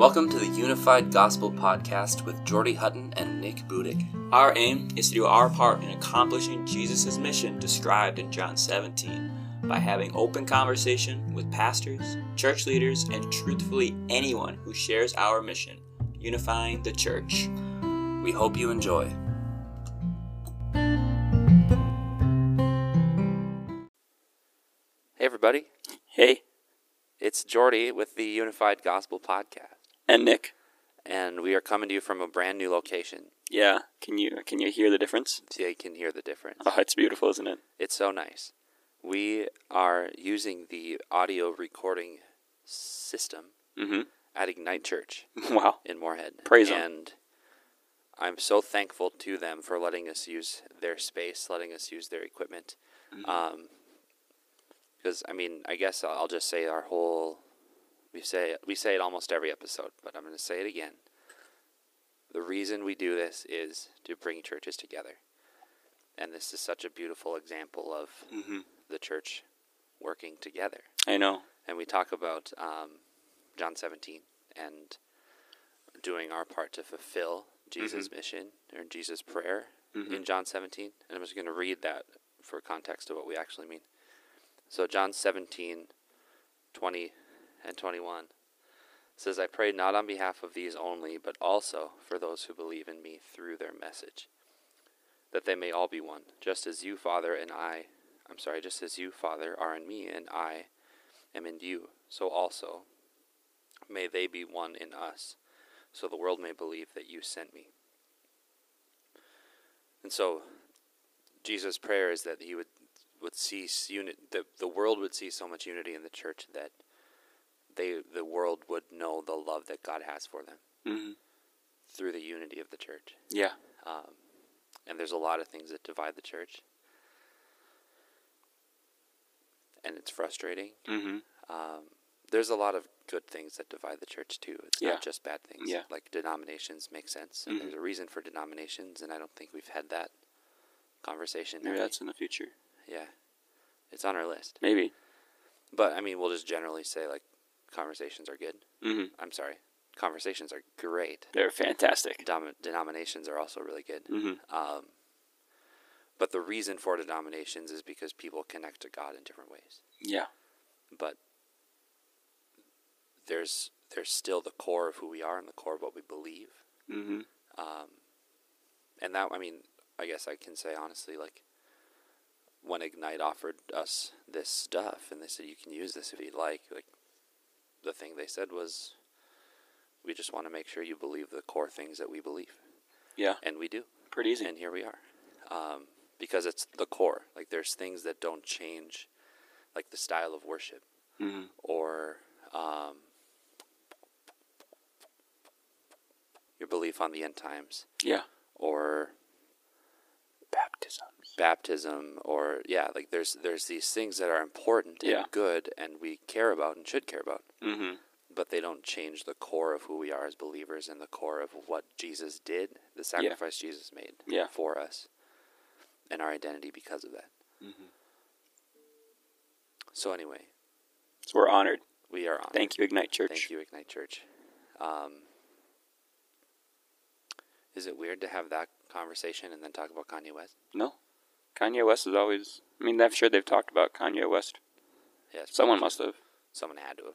Welcome to the Unified Gospel Podcast with Jordy Hutton and Nick Budick. Our aim is to do our part in accomplishing Jesus' mission described in John 17 by having open conversation with pastors, church leaders, and truthfully anyone who shares our mission, unifying the church. We hope you enjoy. Hey, everybody. Hey, It's Jordy with the Unified Gospel Podcast, and Nick. and we are coming to you from a brand new location. Yeah, can you can you hear the difference? You can hear the difference. Oh, it's beautiful, isn't it? It's so nice. We are using the audio recording system Mm-hmm. at Ignite Church Wow. in Moorhead. Praise 'em. And I'm so thankful to them for letting us use their space, letting us use their equipment. Mm-hmm. Um, because I mean, I guess I'll just say our whole we say we say it almost every episode, but I'm going to say it again. The reason we do this is to bring churches together. And this is such a beautiful example of Mm-hmm. the church working together. I know. And we talk about um, John 17 and doing our part to fulfill Jesus' mission or Jesus' prayer Mhm. in John 17. And I'm just going to read that for context of what we actually mean. So, John 17, 20 and 21 says, I pray not on behalf of these only, but also for those who believe in me through their message, that they may all be one, just as you, Father, and I, I'm sorry, just as you, Father, are in me, and I am in you, so also may they be one in us, so the world may believe that you sent me. And so, Jesus' prayer is that he would would see unit the the world would see so much unity in the church that they the world would know the love that God has for them Mm-hmm. through the unity of the church. Yeah. Um, and there's a lot of things that divide the church, and it's frustrating. Mm-hmm. Um, there's a lot of good things that divide the church too. It's Yeah. not just bad things. Yeah. Like denominations make sense, and Mhm. there's a reason for denominations, and I don't think we've had that conversation. Maybe we? that's in the future. yeah, it's on our list. Maybe. But I mean, we'll just generally say like conversations are good. Mm-hmm. I'm sorry, conversations are great. They're fantastic. Dom- denominations are also really good. Mm-hmm. Um, but the reason for denominations is because people connect to God in different ways. Yeah. But there's there's still the core of who we are and the core of what we believe. Mm-hmm. Um, and that I mean, I guess I can say honestly, like when Ignite offered us this stuff and they said you can use this if you'd like, like the thing they said was, we just want to make sure you believe the core things that we believe, Yeah. and we do. Pretty easy. and here we are um, because it's the core like there's things that don't change like the style of worship Mm-hmm. or um, your belief on the end times Yeah. or Baptisms. baptism or yeah like there's there's these things that are important Yeah. and good and we care about and should care about Mm-hmm. but they don't change the core of who we are as believers and the core of what Jesus did the sacrifice Jesus made Yeah. for us and our identity because of that Mm-hmm. So anyway, So we're honored. we are on. Thank you, Ignite Church. Thank you, Ignite Church. Um, is it weird to have that conversation and then talk about Kanye West? No. Kanye West is always. I mean, I'm sure they've talked about Kanye West. Yeah, Someone must have. Someone had to have.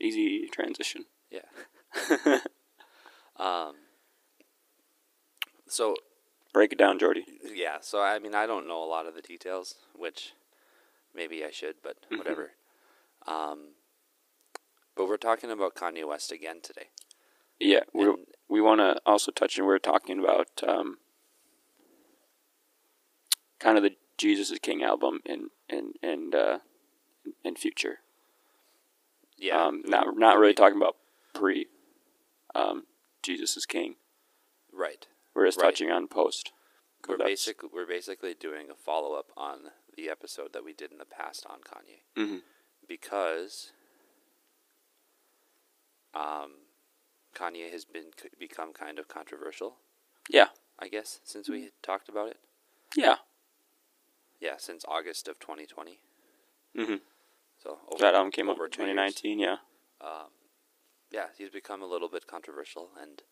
Easy transition. Yeah. Um. So Break it down, Jordy. yeah. So I mean, I don't know a lot of the details, which maybe I should, but Mhm. whatever. um. But we're talking about Kanye West again today. Yeah, we And- we want to also touch on. We are talking about um, kind of the Jesus is King album and and and uh, and future. Yeah. Um, not not really talking about pre. Um, Jesus is King. right. We're just Right. touching on post. We're That's- basic. We're basically doing a follow up on the episode that we did in the past on Kanye Mhm. because um, Kanye has been become kind of controversial. Yeah. I guess since we talked about it. Yeah. Yeah, since August of 2020. Mm-hmm. So over, That album came out over in two years. 2019. Yeah. Um, yeah, he's become a little bit controversial, and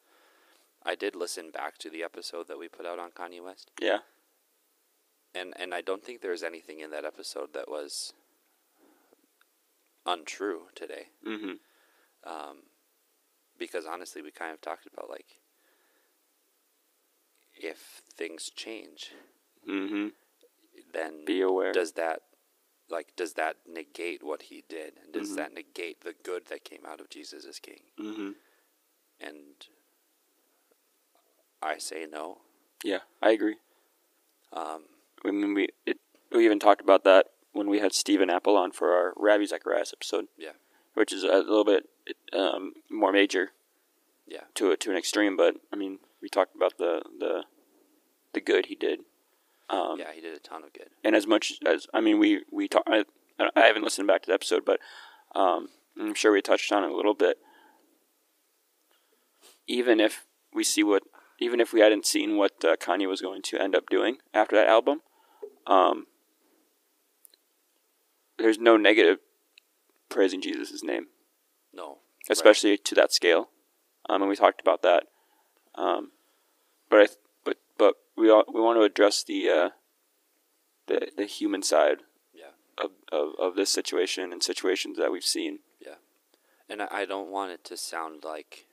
I did listen back to the episode that we put out on Kanye West, Yeah. and and I don't think there's anything in that episode that was untrue today. Mm-hmm. um, because honestly, we kind of talked about like if things change, Mm-hmm. then Be aware. does that like does that negate what he did, and does Mhm. that negate the good that came out of Jesus is King? mm-hmm. And I say no. Yeah, I agree. Um, I mean, we it, we even talked about that when we had Stephen Apple on for our Ravi Zacharias episode. Yeah. Which is a little bit um, more major. Yeah. To a, to an extreme, but I mean, we talked about the the the good he did. Um, yeah, he did a ton of good. And as much as I mean, we we talk. I, I haven't listened back to the episode, but um, I'm sure we touched on it a little bit. Even if we see what, even if we hadn't seen what uh, Kanye was going to end up doing after that album, um, there's no negative praising Jesus' name, No, especially to that scale. Um, and we talked about that. Um, but I, th- but but we all, we want to address the uh, the the human side yeah, of, of, of this situation and situations that we've seen. Yeah, and I, I don't want it to sound like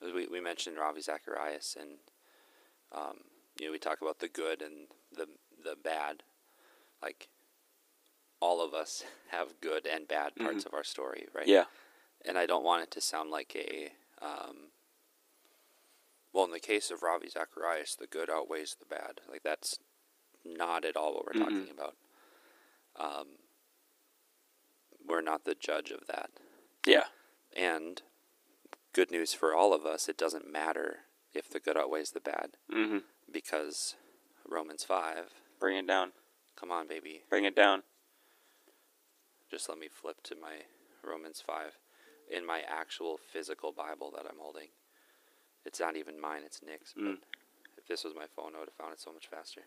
we we mentioned Ravi Zacharias, and um, you know we talk about the good and the the bad, like all of us have good and bad parts of our story, right? Yeah. And I don't want it to sound like a um, well in the case of Ravi Zacharias the good outweighs the bad like that's not at all what we're Mhm. talking about um, we're not the judge of that Yeah. and good news for all of us it doesn't matter if the good outweighs the bad Mm-hmm. because Romans 5 Bring it down. come on baby Bring it down. just let me flip to my Romans 5 in my actual physical Bible that I'm holding. It's not even mine, it's Nick's. But Mm. if this was my phone, I would have found it so much faster.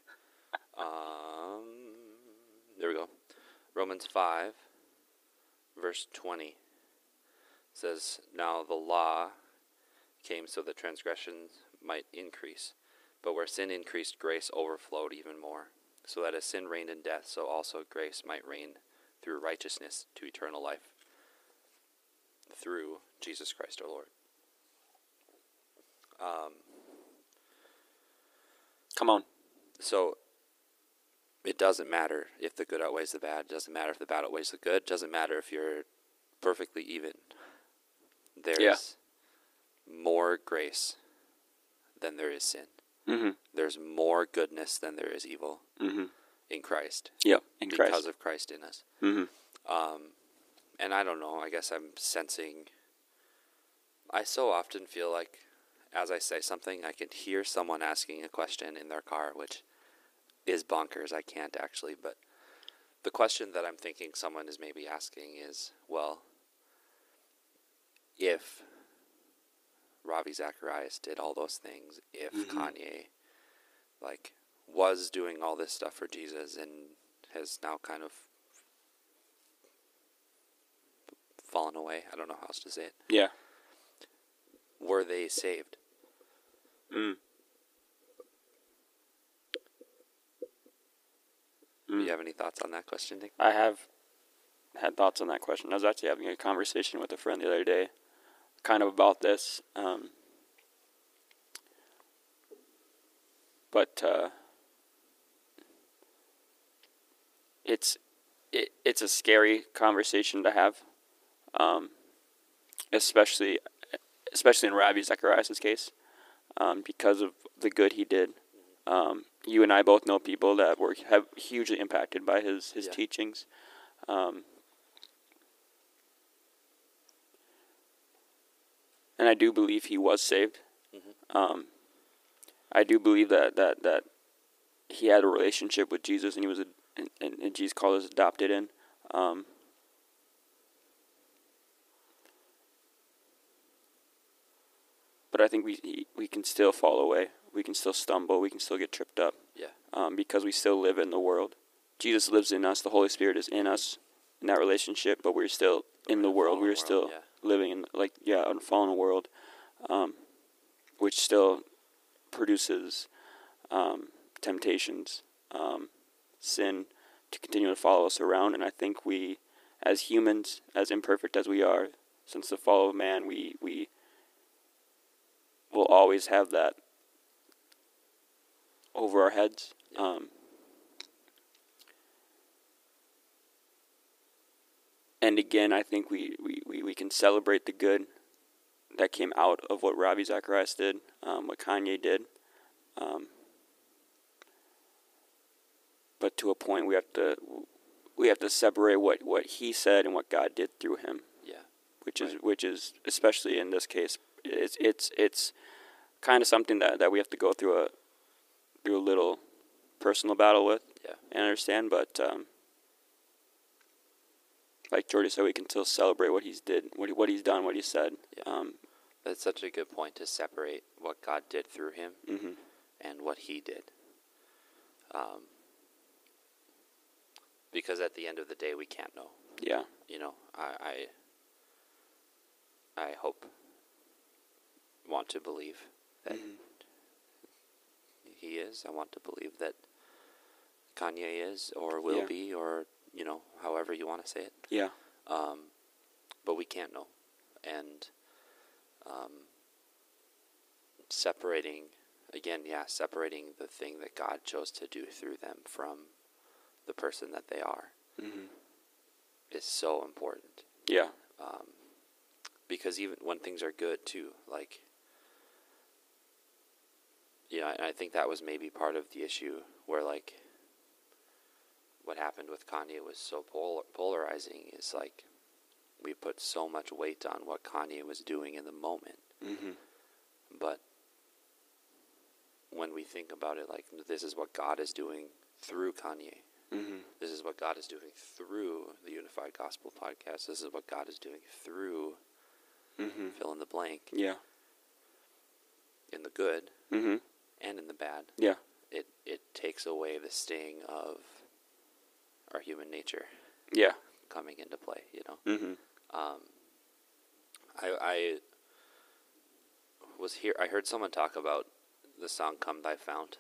um, there we go. Romans 5, verse 20 says, Now the law came so that transgressions might increase. But where sin increased, grace overflowed even more. So that as sin reigned in death, so also grace might reign through righteousness to eternal life through Jesus Christ our Lord. Um, Come on. so it doesn't matter if the good outweighs the bad. It doesn't matter if the bad outweighs the good. It doesn't matter if you're perfectly even. There's more grace than there is sin. Mm-hmm. There's more goodness than there is evil Mm-hmm. in Christ Yep. In because Christ. of Christ in us. Mm-hmm. Um, and I don't know. I guess I'm sensing. I so often feel like, as I say something, I can hear someone asking a question in their car, which is bonkers. I can't actually, but the question that I'm thinking someone is maybe asking is, well, if Ravi Zacharias did all those things, if Mhm. Kanye, like, was doing all this stuff for Jesus and has now kind of fallen away. I don't know how else to say it. Yeah. Were they saved? Mm. Do Mm. you have any thoughts on that question, Nick? I have had thoughts on that question. I was actually having a conversation with a friend the other day, kind of about this. Um, but uh, it's it, it's a scary conversation to have, um, especially especially in Ravi Zacharias' case, um, because of the good he did. Um, you and I both know people that were have hugely impacted by his his Yeah. teachings. Um, and I do believe he was saved. Mhm. Um, I do believe that, that, that he had a relationship with Jesus and he was a, and, and, and Jesus called us adopted in. Um, but I think we we can still fall away. We can still stumble. We can still get tripped up Yeah. um, because we still live in the world. Jesus lives in us. The Holy Spirit is in us in that relationship, but we're still in the world. We're still yeah. living in like yeah, in a fallen world, um, which still produces um, temptations, um, sin to continue to follow us around. And I think we, as humans, as imperfect as we are, since the fall of man, we we always have that over our heads. Yeah. Um, and again, I think we, we, we, we can celebrate the good that came out of what Ravi Zacharias did, um, what Kanye did. Um, but to a point, we have to we have to separate what, what he said and what God did through him, Yeah. which is which is especially in this case, it's it's it's kind of something that, that we have to go through a through a little personal battle with Yeah. and understand. But um, like Jordy said, we can still celebrate what he's did, what he, what he's done, what he said. Yeah. Um, That's such a good point to separate what God did through him hmm and what he did. Um, because at the end of the day, we can't know. Yeah. You know, I, I, I hope, want to believe that Mhm. he is. I want to believe that Kanye is, or will Yeah. be, or you know, however you want to say it. Yeah. Um, but we can't know, and um, separating again, yeah, separating the thing that God chose to do through them from the person that they are hmm is so important. Yeah. Um, because even when things are good too, like you know, and I think that was maybe part of the issue where like what happened with Kanye was so polar- polarizing. Is like we put so much weight on what Kanye was doing in the moment, hmm but when we think about it, like this is what God is doing through Kanye. hmm This is what God is doing through the Unified Gospel podcast. This is what God is doing through hmm fill in the blank Yeah. in the good hmm and in the bad. Yeah. It it takes away the sting of our human nature Yeah. coming into play. You know, hmm um, I I was here. I heard someone talk about the song "Come Thy Fount"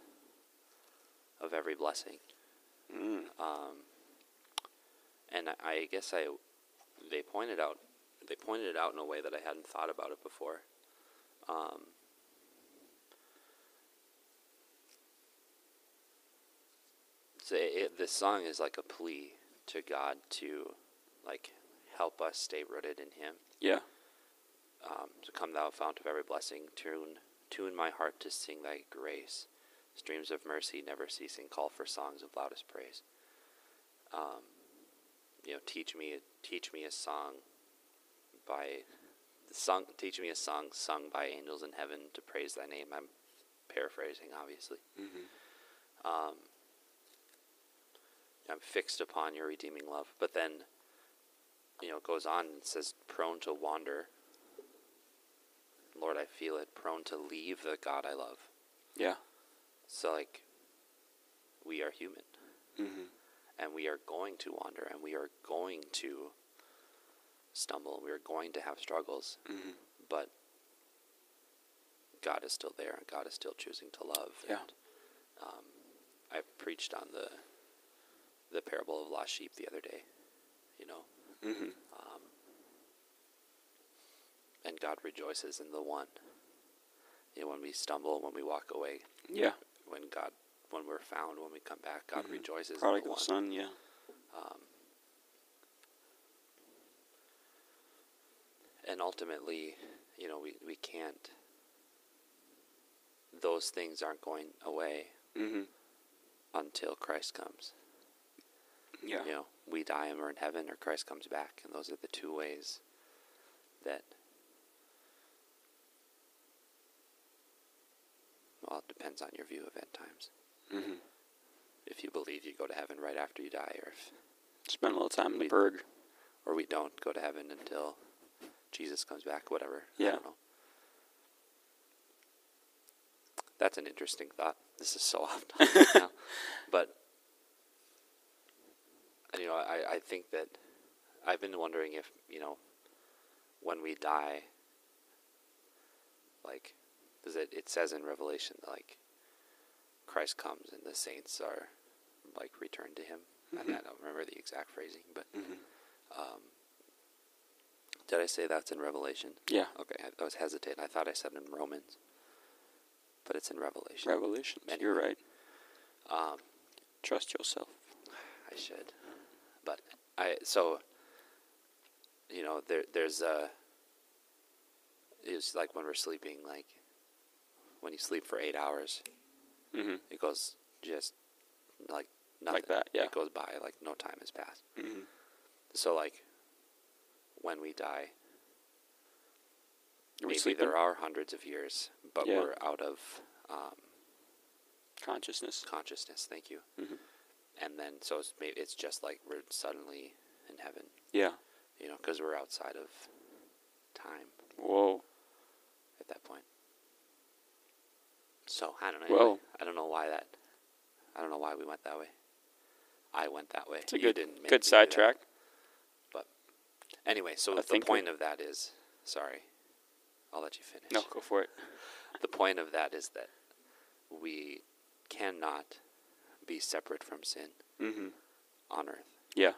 of every blessing. Mm. um, and I, I guess I they pointed out they pointed it out in a way that I hadn't thought about it before. Um, so it, this song is like a plea to God to like help us stay rooted in Him. Yeah. Um, so come thou fount of every blessing, tune tune my heart to sing thy grace. Streams of mercy never ceasing, call for songs of loudest praise. Um, you know, teach me teach me a song by sung teach me a song sung by angels in heaven to praise thy name. I'm paraphrasing obviously. hmm Um, I'm fixed upon your redeeming love. But then, you know, it goes on and says, prone to wander. Lord, I feel it, prone to leave the God I love. Yeah. So, like, we are human, hmm and we are going to wander, and we are going to stumble, we are going to have struggles, hmm but God is still there, and God is still choosing to love. Yeah. And, um, I preached on the the parable of lost sheep the other day, you know, hmm um, and God rejoices in the one. You know, when we stumble, when we walk away, Yeah. when God, when we're found, when we come back, God Mhm. rejoices in the Prodigal one. son. Yeah. Um, and ultimately, you know, we, we can't, those things aren't going away hmm until Christ comes. Yeah. You know, we die and we're in heaven or Christ comes back. And those are the two ways that, well, it depends on your view of end times. hmm If you believe you go to heaven right after you die, or if, Spend a little time in the We- berg. or we don't go to heaven until Jesus comes back, whatever. I Yeah. don't know. That's an interesting thought. This is so off topic now. But, you know, I, I think that I've been wondering if, you know, when we die, like, because it, it says in Revelation that, like, Christ comes and the saints are, like, returned to him. And I don't remember the exact phrasing, but um, did I say that's in Revelation? Yeah. Okay, I, I was hesitating. I thought I said in Romans, but it's in Revelation. Revelations. Anyway. You're right. Um, Trust yourself. I should, but I so. You know, there there's a. It's like when we're sleeping, like when you sleep for eight hours, Mm-hmm. it goes just like nothing. Like that, yeah. It goes by like no time has passed. Mm-hmm. So like, when we die, Are maybe sleeping? there are hundreds of years, but Yeah. we're out of um, Consciousness. consciousness. Thank you. Mm-hmm. And then so it's maybe it's just like we're suddenly in heaven, Yeah. you know, because we're outside of time Whoa. at that point. So I don't know. Well- anyway, I don't know why that. I don't know why we went that way. I went that way. It's a You good, good sidetrack. Anyway, so I the point of that is, sorry, I'll let you finish. No, go for it. The point of that is that we cannot be separate from sin Mm-hmm. on earth Yeah.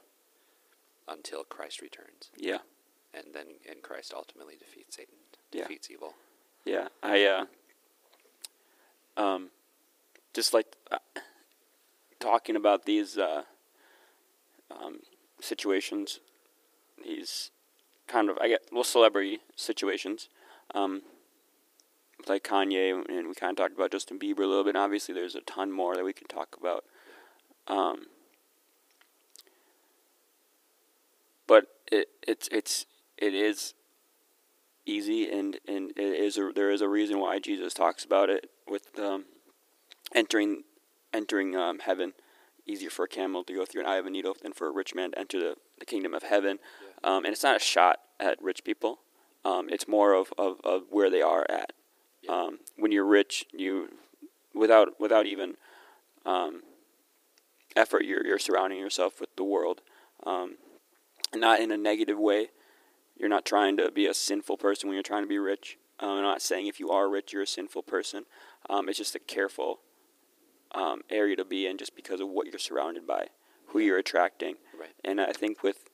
until Christ returns, Yeah. and then and Christ ultimately defeats Satan, Yeah. defeats evil. Yeah, I uh, um, just like uh, talking about these uh, um, situations, these kind of I get well celebrity situations, um, like Kanye, and we kind of talked about Justin Bieber a little bit. And obviously, there's a ton more that we could talk about. Um, but it it's it's it is easy and and it is a, there is a reason why Jesus talks about it with um, entering entering um, heaven easier for a camel to go through an eye of a needle than for a rich man to enter the, the kingdom of heaven um, and it's not a shot at rich people um, it's more of, of, of where they are at Yeah. Um, when you're rich you without without even um, effort you're, you're surrounding yourself with the world um, not in a negative way you're not trying to be a sinful person when you're trying to be rich. Um, I'm not saying if you are rich, you're a sinful person. Um, it's just a careful um, area to be in just because of what you're surrounded by, who you're attracting. Right. And I think with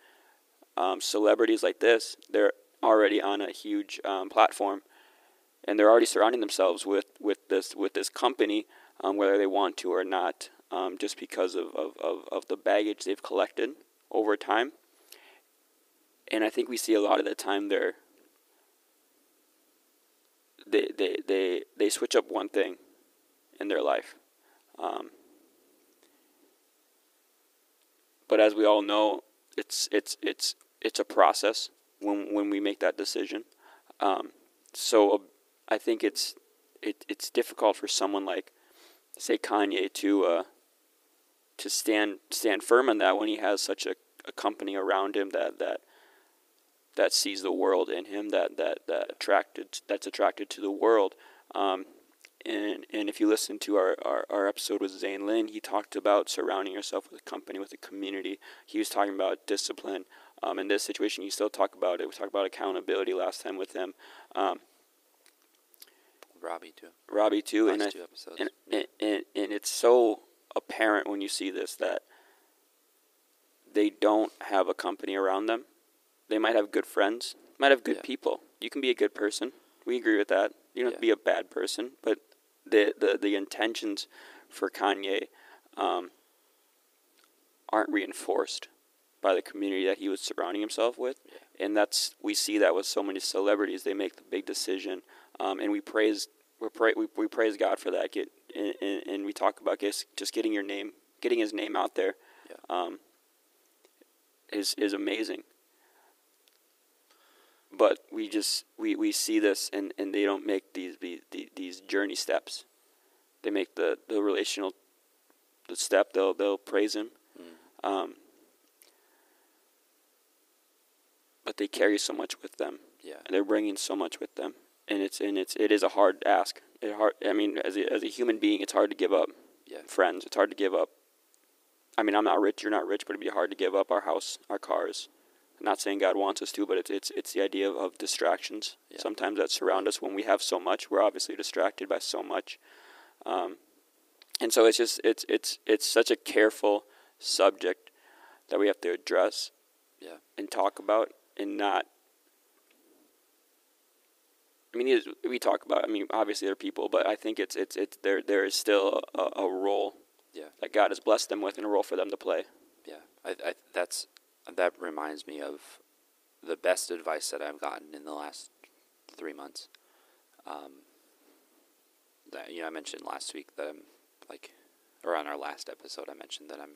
um, celebrities like this, they're already on a huge um, platform, and they're already surrounding themselves with, with this with this company, um, whether they want to or not, um, just because of, of, of, of the baggage they've collected over time and I think we see a lot of the time they're they they they they switch up one thing in their life. Um, but as we all know, it's it's it's it's a process when when we make that decision. Um, so uh, I think it's it it's difficult for someone like say Kanye to uh, to stand stand firm on that when he has such a, a company around him that that that sees the world in him that that that attracted that's attracted to the world. Um, and and if you listen to our, our, our episode with Zane Lin he talked about surrounding yourself with a company with a community. He was talking about discipline. Um, in this situation you still talk about it. We talked about accountability last time with him. Um, Ravi too. Ravi too and, Last I, two episodes. and, and, and and it's so apparent when you see this that they don't have a company around them. They might have good friends, might have good Yeah. people. You can be a good person. We agree with that. You don't have to be a bad person, but the the, the intentions for Kanye um, aren't reinforced by the community that he was surrounding himself with, and that's we see that with so many celebrities. They make the big decision, um, and we praise we pray we, we praise God for that. Get and, and, and we talk about just just getting your name, getting His name out there, Yeah. um, is is amazing. But we just we, we see this and, and they don't make these, these these journey steps. They make the, the relational the step. They'll they'll praise Him, Mm. um, but they carry so much with them Yeah. they're bringing so much with them, and it's and it's it is a hard ask. It hard. I mean, as a, as a human being, it's hard to give up Yeah. friends. It's hard to give up. I mean, I'm not rich. You're not rich, but it'd be hard to give up our house, our cars, not saying God wants us to, but it's it's it's the idea of, of distractions. Yeah. Sometimes that surround us when we have so much. We're obviously distracted by so much, um, and so it's just it's it's it's such a careful subject that we have to address Yeah. and talk about, and not. I mean, we talk about. I mean, obviously they're people, but I think it's it's it's there. There is still a, a role Yeah. that God has blessed them with, and a role for them to play. Yeah, I, I that's that reminds me of the best advice that I've gotten in the last three months. Um, that you know, I mentioned last week that I'm like, or on our last episode, I mentioned that I'm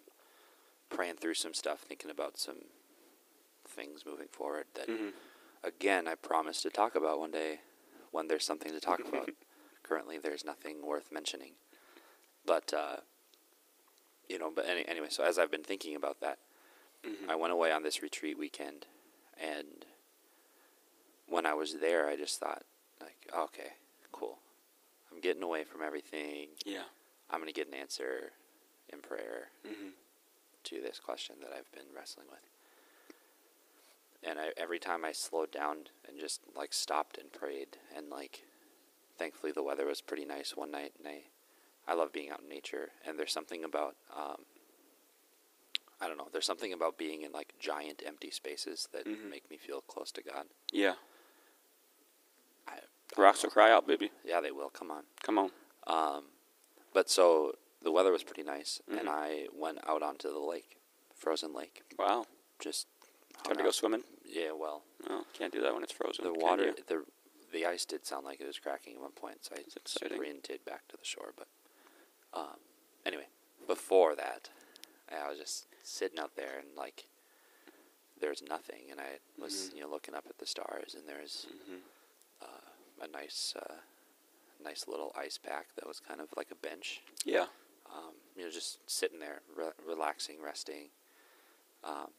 praying through some stuff, thinking about some things moving forward. That Mhm. again, I promised to talk about one day when there's something to talk about. Currently, there's nothing worth mentioning, but. Uh, you know, but any, anyway, so as I've been thinking about that, Mhm. I went away on this retreat weekend, and when I was there, I just thought, like, okay, cool. I'm getting away from everything. Yeah. I'm going to get an answer in prayer Mm-hmm. to this question that I've been wrestling with. And I, every time I slowed down and just like stopped and prayed, and like, thankfully the weather was pretty nice one night, and I, I love being out in nature, and there's something about, um, I don't know, there's something about being in like giant empty spaces that Mhm. make me feel close to God. Yeah. I, I rocks will cry out, baby. Yeah, they will. Come on. Come on. Um, but so the weather was pretty nice, and Mhm. I went out onto the lake, frozen lake, Wow. just Time to go swimming? Yeah, well, No, can't do that when it's frozen. the water, the the ice did sound like it was cracking at one point, so I exciting. sprinted back to the shore. But um, anyway, before that, I was just sitting out there and like there's nothing, and I was Mhm. you know looking up at the stars, and there's Mhm. uh, a nice uh, nice little ice pack that was kind of like a bench Yeah. um, you know, just sitting there, re- relaxing, resting, um,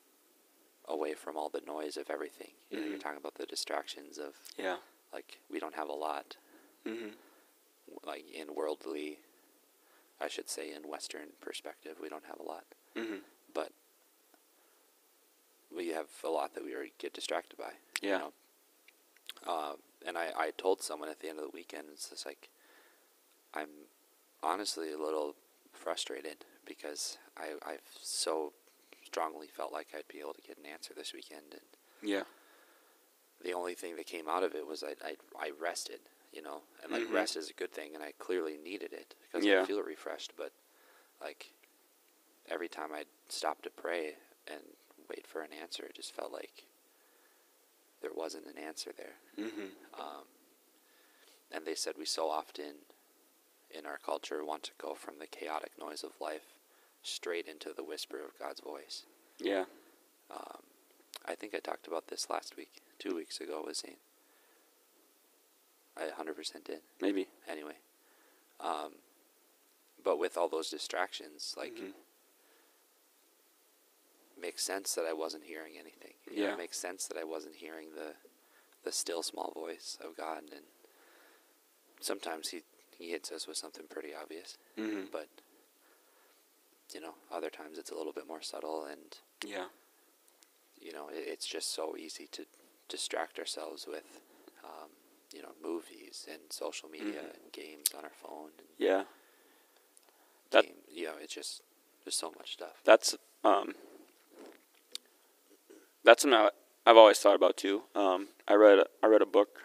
away from all the noise of everything. You know, you're Mhm. talking about the distractions of Yeah. like we don't have a lot, Mm-hmm. like in worldly, I should say, in Western perspective, we don't have a lot, Mm-hmm. but we have a lot that we get distracted by. Yeah. You know? um, and I, I told someone at the end of the weekend, it's just like, I'm honestly a little frustrated because I, I've so strongly felt like I'd be able to get an answer this weekend. And Yeah. the only thing that came out of it was I, I, I rested, you know, and like Mhm. rest is a good thing. And I clearly needed it because Yeah. I feel refreshed. But like every time I'd stop to pray and wait for an answer, it just felt like there wasn't an answer there. Mm-hmm. Um, and they said we so often in our culture want to go from the chaotic noise of life straight into the whisper of God's voice. Yeah. Um, I think I talked about this last week, two weeks ago with Zane. I 100% did. Maybe. Anyway. Um, but with all those distractions, like, Mhm. makes sense that I wasn't hearing anything. You know, Yeah. it makes sense that I wasn't hearing the the still small voice of God and sometimes he he hits us with something pretty obvious, Mm-hmm. but you know, other times it's a little bit more subtle and Yeah. you know, it, it's just so easy to distract ourselves with um, you know, movies and social media Mhm. and games on our phone and Yeah. That- game, you know, it's just there's so much stuff. That's um. That's something I- I've always thought about too. Um, I read I read a book.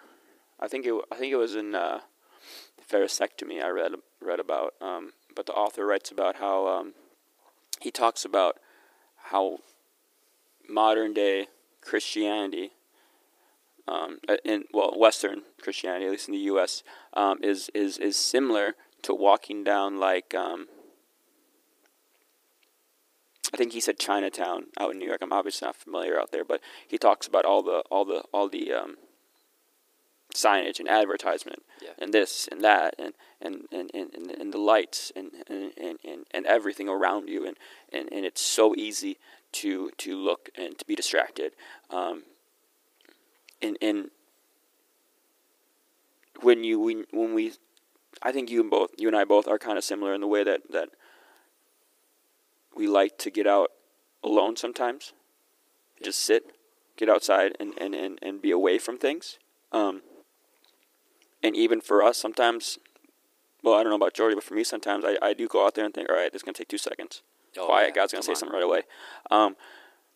I think it I think it was in uh, Pharisectomy. I read read about. Um, but the author writes about how um, he talks about how modern day Christianity, um, uh, in well Western Christianity, at least in the U.S., um, is is is similar to walking down like um, I think he said Chinatown out in New York. I'm obviously not familiar out there, but he talks about all the all the all the um, signage and advertisement Yeah. and this and that and and, and, and, and, the lights and, and, and, and, everything around you and, and, and it's so easy to to look and to be distracted. Um, and, and when you when, when we I think you and both you and I both are kind of similar in the way that, that we like to get out alone sometimes. Just sit get outside and, and, and, and be away from things. Um, and even for us, sometimes, well, I don't know about Jordy, but for me, sometimes I, I do go out there and think, all right, this is going to take two seconds. Oh, Quiet, yeah, God's going to say on. something right away. Um,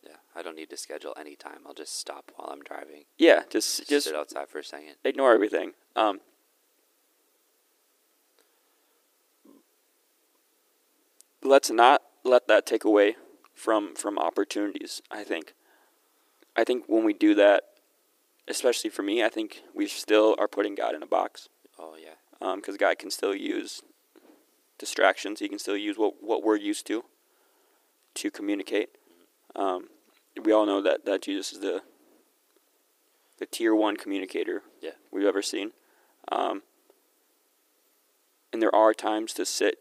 Yeah, I don't need to schedule any time. I'll just stop while I'm driving. yeah, just Just, just sit outside for a second. ignore everything. Um, let's not let that take away from from opportunities. I think. I think when we do that, especially for me, I think we still are putting God in a box Oh yeah, because God can still use distractions. He can still use what what we're used to to communicate. Um, we all know that that Jesus is the the tier one communicator Yeah. we've ever seen. Um, and there are times to sit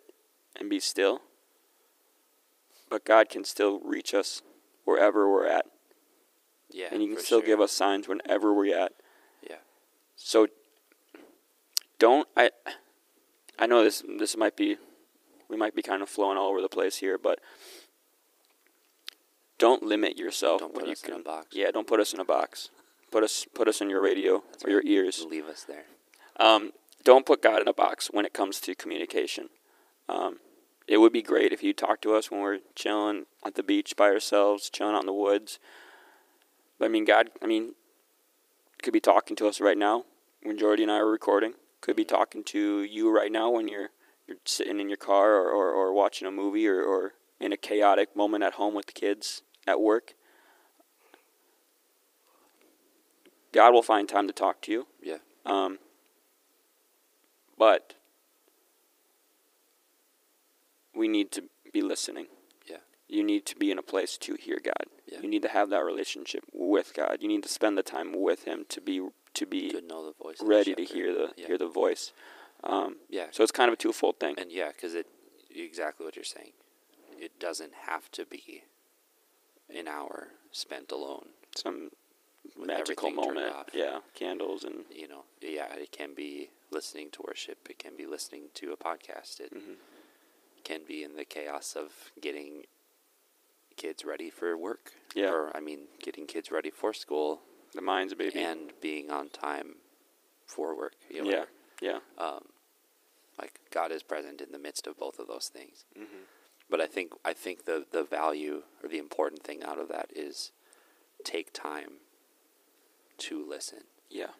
and be still, but God can still reach us wherever we're at, yeah. and you can still sure. give us signs whenever we're at. Yeah, So don't I I know this this might be we might be kind of flowing all over the place here, but don't limit yourself Don't when put you us in a box. Yeah, don't put us in a box. Put us put us in your radio That's or your ears. leave us there. Um, don't put God in a box when it comes to communication. Um, it would be great if you talk to us when we're chilling at the beach by ourselves, chilling out in the woods. But I mean, God, I mean, could be talking to us right now when Jordy and I are recording. Could be talking to you right now when you're you're sitting in your car or, or, or watching a movie or, or in a chaotic moment at home with the kids at work. God will find time to talk to you. Yeah, Um, but we need to be listening. You need to be in a place to hear God. Yeah. You need to have that relationship with God. You need to spend the time with Him to be to be to know the voice. of the ready to hear the yeah. hear the voice. Um, Yeah, so it's kind of a twofold thing. and yeah, because it exactly what you're saying. It doesn't have to be an hour spent alone. Some magical moment. Yeah, candles and You know, yeah, it can be listening to worship. It can be listening to a podcast. It Mhm. can be in the chaos of getting kids ready for work. Yeah. Or I mean, getting kids ready for school the mind's a baby. and being on time for work. You know, yeah, yeah. um, like God is present in the midst of both of those things. Mhm. But I think I think the the value or the important thing out of that is take time to listen. Yeah.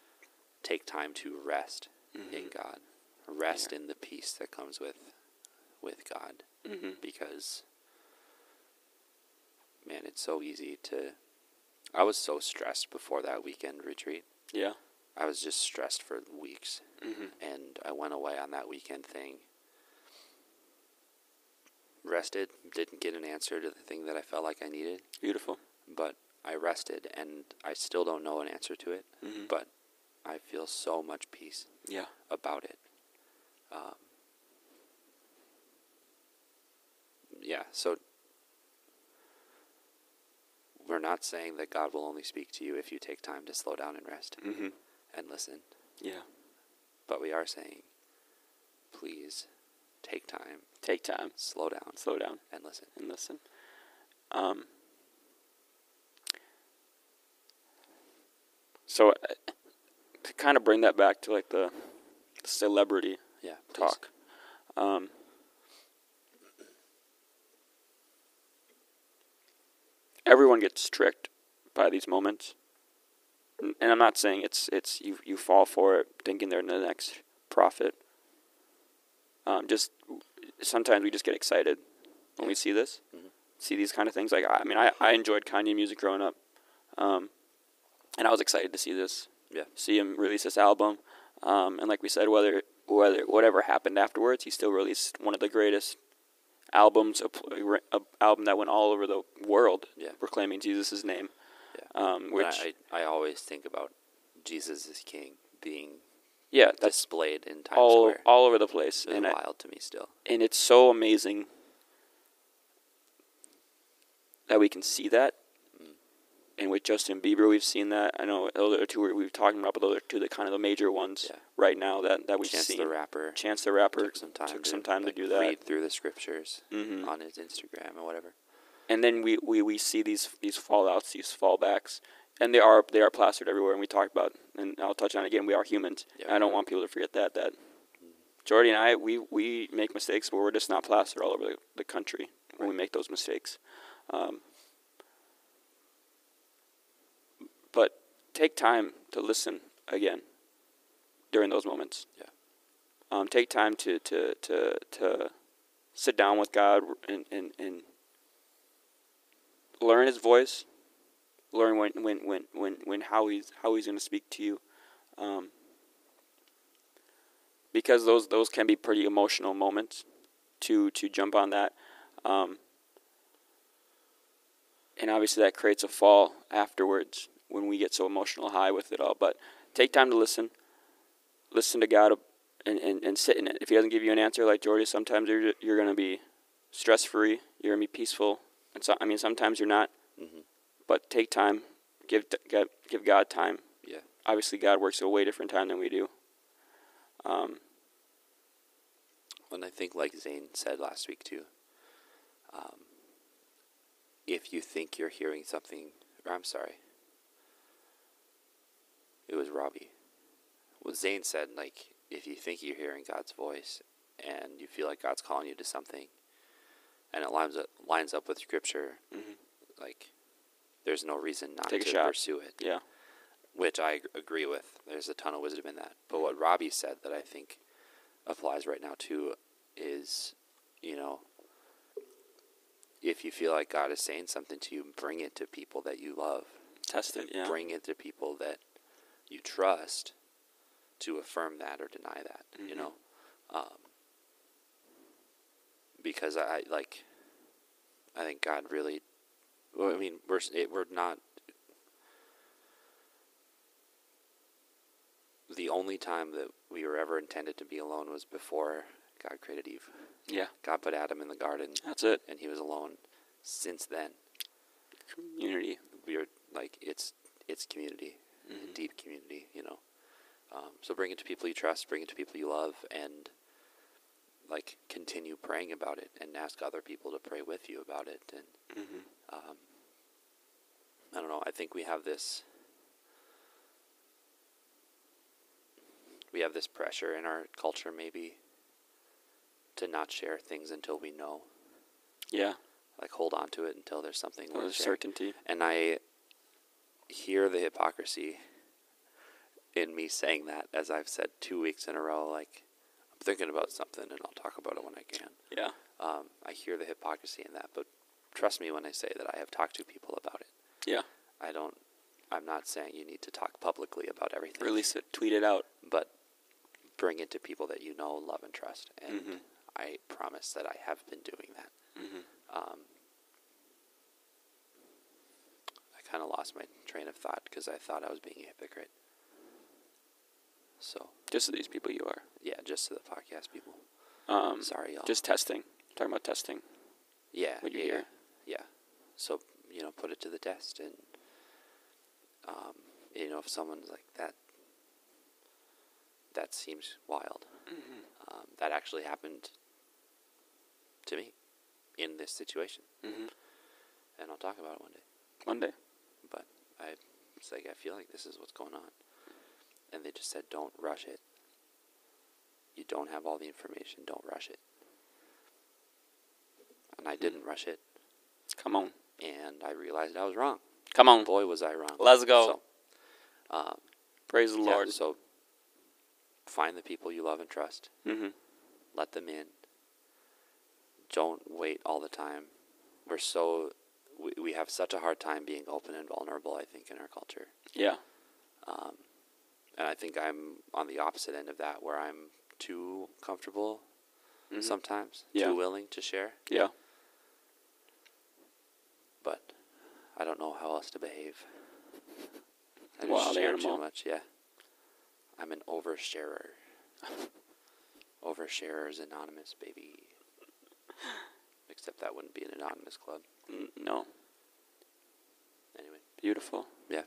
Take time to rest in Mhm. God. Rest Yeah. in the peace that comes with with God Mhm. because man, it's so easy to I was so stressed before that weekend retreat. Yeah. I was just stressed for weeks Mhm. and I went away on that weekend thing. Rested, didn't get an answer to the thing that I felt like I needed, Beautiful. but I rested and I still don't know an answer to it, Mhm. but I feel so much peace Yeah. about it. Um, yeah, so we're not saying that God will only speak to you if you take time to slow down and rest Mhm. and listen. Yeah. But we are saying, please take time, Take time. slow down, Slow down. and listen. and listen. Um, so uh, to kind of bring that back to like the, the celebrity Yeah, talk. Um, everyone gets tricked by these moments, and I'm not saying it's it's you you fall for it thinking they're the next prophet. Um, just sometimes we just get excited when we see this, Mhm. see these kind of things. Like I, I mean, I, I enjoyed Kanye music growing up, um, and I was excited to see this Yeah, see him release this album. Um, and like we said, whether whether whatever happened afterwards, he still released one of the greatest albums, a, a album that went all over the world, Yeah. proclaiming Jesus' name. yeah. Um, which I, I always think about Jesus is King being yeah, that's displayed in Times all Square. all over the place, It's and I, wild to me still. and it's so amazing that we can see that. And with Justin Bieber, we've seen that. I know those are two we- we've talked about, but those are two of the kind of the major ones Yeah. right now that, that we've Chance seen. the Rapper Chance the Rapper took some time, took to, some time like, to do that. Read through the scriptures Mhm. on his Instagram or whatever. and then we, we, we see these these fallouts, these fallbacks, and they are they are plastered everywhere, and we talked about, and I'll touch on it again. We are humans. I don't want people to forget that that Jordy and I we we make mistakes, but we're just not plastered all over the, the country when we make those mistakes. Um, but take time to listen again during those moments. Yeah. Um, take time to, to, to, to sit down with God and, and, and learn His voice. Learn when, when, when, when, when how He's how He's going to speak to you, um, because those those can be pretty emotional moments. To to jump on that, um, and obviously that creates a fall afterwards when we get so emotional high with it all. But take time to listen, listen to God, and, and, and sit in it. If He doesn't give you an answer like Jordy, sometimes you're you're gonna be stress free. You're gonna be peaceful, and so I mean sometimes you're not. Mhm. But take time, give God, give God time. Yeah. Obviously, God works a way different time than we do. Um, And I think, like Zane said last week too, um, if you think you're hearing something, or I'm sorry, it was Robbie. What Zane said, like, if you think you're hearing God's voice and you feel like God's calling you to something, and it lines up lines up with Scripture, Mhm. like, there's no reason not Take to pursue it. yeah, which I agree with. There's a ton of wisdom in that. But what Robbie said that I think applies right now too is, you know, if you feel like God is saying something to you, bring it to people that you love. test it. Yeah, Bring it to people that you trust to affirm that or deny that. You Mhm. know, um, because I like. I think God really. Well, I mean, we're it, we're not the only time that we were ever intended to be alone was before God created Eve. yeah, God put Adam in the garden, that's it. and he was alone. Since then, Community. we are like it's it's community, Mhm. deep community. You know, um, so bring it to people you trust, bring it to people you love, and like continue praying about it, and ask other people to pray with you about it. And hmm um, I don't know. I think we have this. We have this pressure in our culture, maybe, to not share things until we know. Yeah, Like hold on to it until there's something with certainty. And I hear the hypocrisy in me saying that, as I've said two weeks in a row. Like I'm thinking about something, and I'll talk about it when I can. Yeah, Um, I hear the hypocrisy in that, but trust me when I say that I have talked to people about it. yeah. I don't. I'm not saying you need to talk publicly about everything. Release it. Tweet it out. but bring it to people that you know, love, and trust. And Mhm. I promise that I have been doing that. hmm Um, I kind of lost my train of thought because I thought I was being a hypocrite. So Just to these people, you are. yeah, just to the podcast people. Um, Sorry, y'all. Just testing. talking about testing. yeah, what you yeah, hear. yeah. So you know, put it to the test, and um, you know, if someone's like that, that seems wild. Mm-hmm. Um, that actually happened to me in this situation, Mm-hmm. and I'll talk about it one day. One day. I was like, I feel like this is what's going on, and they just said, don't rush it. You don't have all the information. Don't rush it. And I didn't rush it, Come on. and I realized I was wrong. Come on. Boy, was I wrong. Let's go. So, um, Praise the yeah, Lord. so find the people you love and trust. Mm-hmm. let them in. Don't wait all the time. We're so we, we have such a hard time being open and vulnerable. I think in our culture, Yeah. um, and I think I'm on the opposite end of that, where I'm too comfortable Mhm. sometimes, Yeah. too willing to share. Yeah. But I don't know how else to behave. I just Wild share animal. too much. Yeah, I'm an oversharer. Oversharers Anonymous, baby. Except that wouldn't be an anonymous club. N- no. Anyway. Beautiful. Yeah.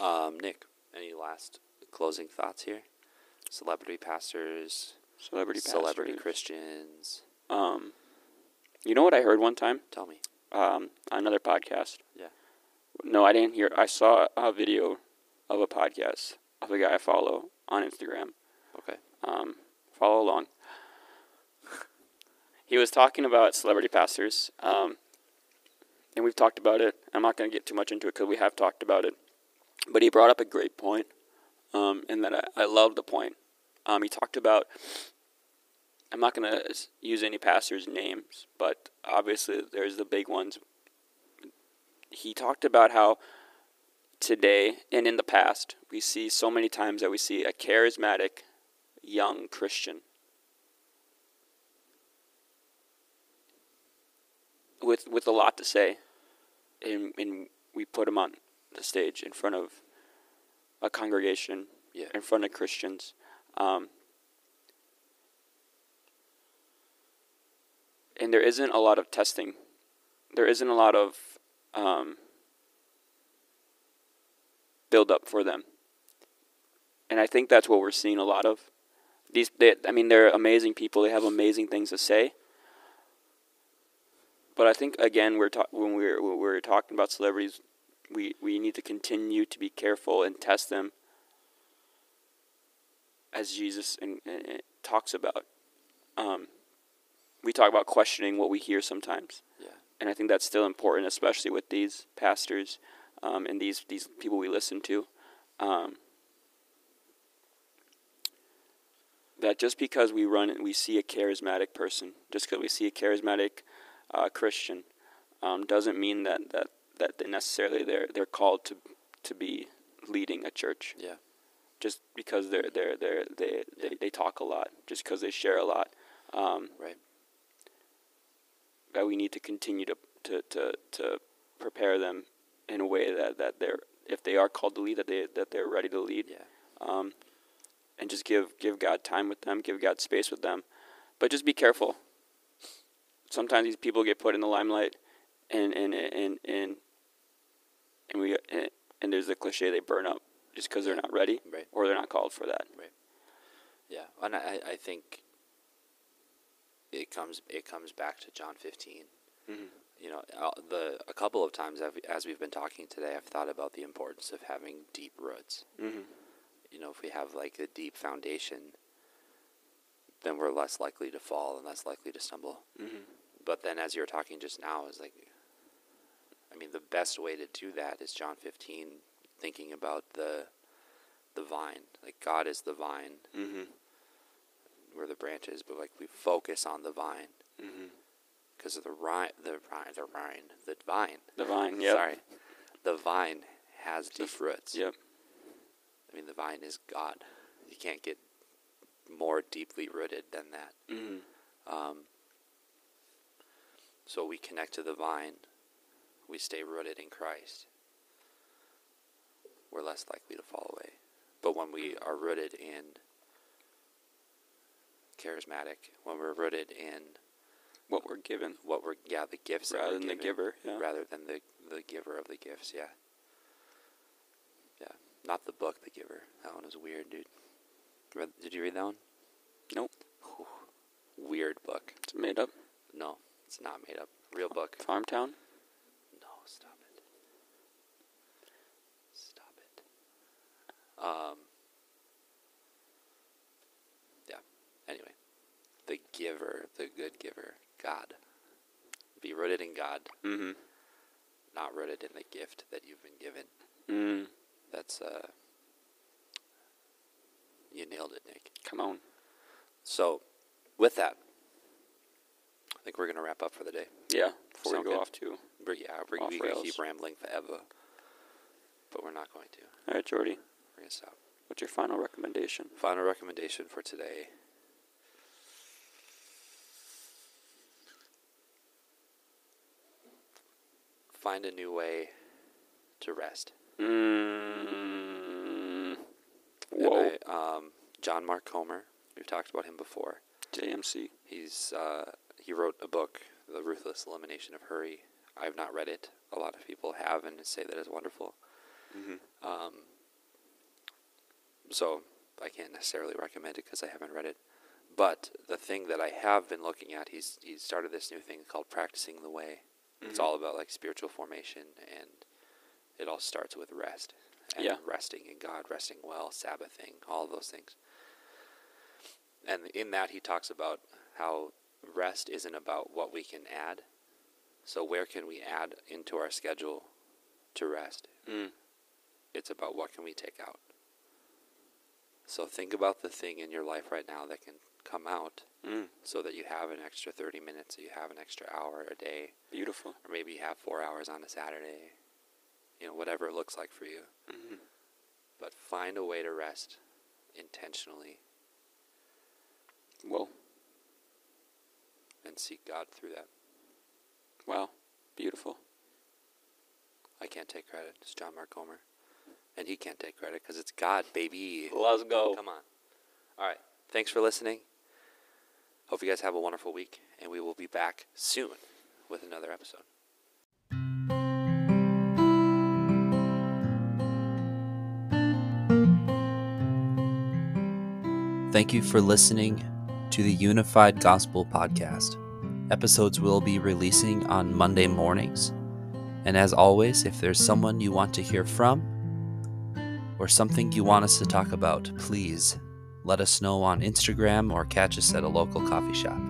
Um, Nick, any last closing thoughts here? Celebrity pastors, Celebrity pastors. celebrity. Christians. Um, you know what I heard one time Tell me. um, another podcast? Yeah. No, I didn't hear. I saw a video of a podcast of a guy I follow on Instagram. Okay. Um, follow along. He was talking about celebrity pastors, um, and we've talked about it. I'm not going to get too much into it because we have talked about it. But he brought up a great point, um, and that I, I love the point. Um, he talked about. I'm not going to use any pastors' names, but obviously there's the big ones. He talked about how today and in the past we see so many times that we see a charismatic young Christian with with a lot to say, and, and we put him on the stage in front of a congregation, Yeah. in front of Christians. Um, and there isn't a lot of testing. There isn't a lot of um, build up for them. And I think that's what we're seeing a lot of. These, they, I mean, they're amazing people. They have amazing things to say. But I think again, we're ta- when we're when we're talking about celebrities, we we need to continue to be careful and test them, as Jesus and, talks about. Um, we talk about questioning what we hear sometimes Yeah. and I think that's still important, especially with these pastors um, and these these people we listen to. Um, that just because we run and we see a charismatic person, just because we see a charismatic uh, Christian, um, doesn't mean that that that they necessarily they're they're called to to be leading a church. Yeah. Just because they're they're they're they they, they talk a lot, just because they share a lot. Um, Right. that we need to continue to, to, to, to prepare them in a way that, that they're if they are called to lead that they that they're ready to lead Yeah. um, and just give give God time with them give God space with them but just be careful sometimes these people get put in the limelight and and and and, and we and, and there's the cliche they burn up just because they're not ready Right. or they're not called for that Right. Yeah. And I, I think it comes it comes back to John 15. Mhm. You know, uh, the a couple of times I've, as we've been talking today, I've thought about the importance of having deep roots. mm-hmm. You know, if we have like a deep foundation, then we're less likely to fall and less likely to stumble. Mm-hmm. But then, as you were talking just now, is like, I mean, the best way to do that is John 15, thinking about the the vine. Like God is the vine, Mm-hmm. we're the branches, but like we focus on the vine Mm-hmm. because of the rind, the rind, the the vine. the vine yep. Sorry, the vine has The deep roots. yep I mean, the vine is God. You can't get more deeply rooted than that. mm-hmm. Um, so we connect to the vine. We stay rooted in Christ. We're less likely to fall away. But when we are rooted in charismatic, when we're rooted in what we're given what we're yeah the gifts rather than the giver yeah. rather than the the giver of the gifts. Yeah. Yeah, not the book, the giver. That one was weird, dude. Read, did you read that one? Nope. Whew. Weird book. It's made up. No, it's not made up. Real book. Farmtown. No, stop it. Stop it. Um. Yeah. Anyway, the giver, the good giver, God. Be rooted in God, Mm-hmm. not rooted in the gift that you've been given. Mm. That's uh. You nailed it, Nick. Come on. So, with that, I think we're gonna wrap up for the day. Yeah. Before Sound we go good? off too. We're, yeah, we're, Off we rails. keep rambling forever, but we're not going to. All right, Jordy. We're gonna stop. What's your final recommendation? Final recommendation for today. Find a new way to rest. Mm. Whoa. I, um, John Mark Comer. We've talked about him before. JMC. He's uh, he wrote a book, The Ruthless Elimination of Hurry. I've not read it. A lot of people have and say that it's wonderful. Mm-hmm. Um, so I can't necessarily recommend it because I haven't read it. But the thing that I have been looking at, he's he started this new thing called practicing the way. It's Mhm. all about like spiritual formation and it all starts with rest. And Yeah. resting in God, resting well, Sabbathing, all those things. And in that, he talks about how rest isn't about what we can add. So, where can we add into our schedule to rest? Mm. It's about what can we take out. So, think about the thing in your life right now that can come out Mm. so that you have an extra 30 minutes, so you have an extra hour a day, Beautiful. or maybe you have four hours on a Saturday, you know, whatever it looks like for you. hmm But find a way to rest intentionally Well, and seek God through that. wow. Beautiful. I can't take credit. It's John Mark Comer. And he can't take credit because it's God, baby. Let's go. Come on. All right. Thanks for listening. Hope you guys have a wonderful week, and we will be back soon with another episode. Thank you for listening to the Unified Gospel Podcast. Episodes will be releasing on Monday mornings. And as always, if there's someone you want to hear from or something you want us to talk about, please let us know on Instagram or catch us at a local coffee shop.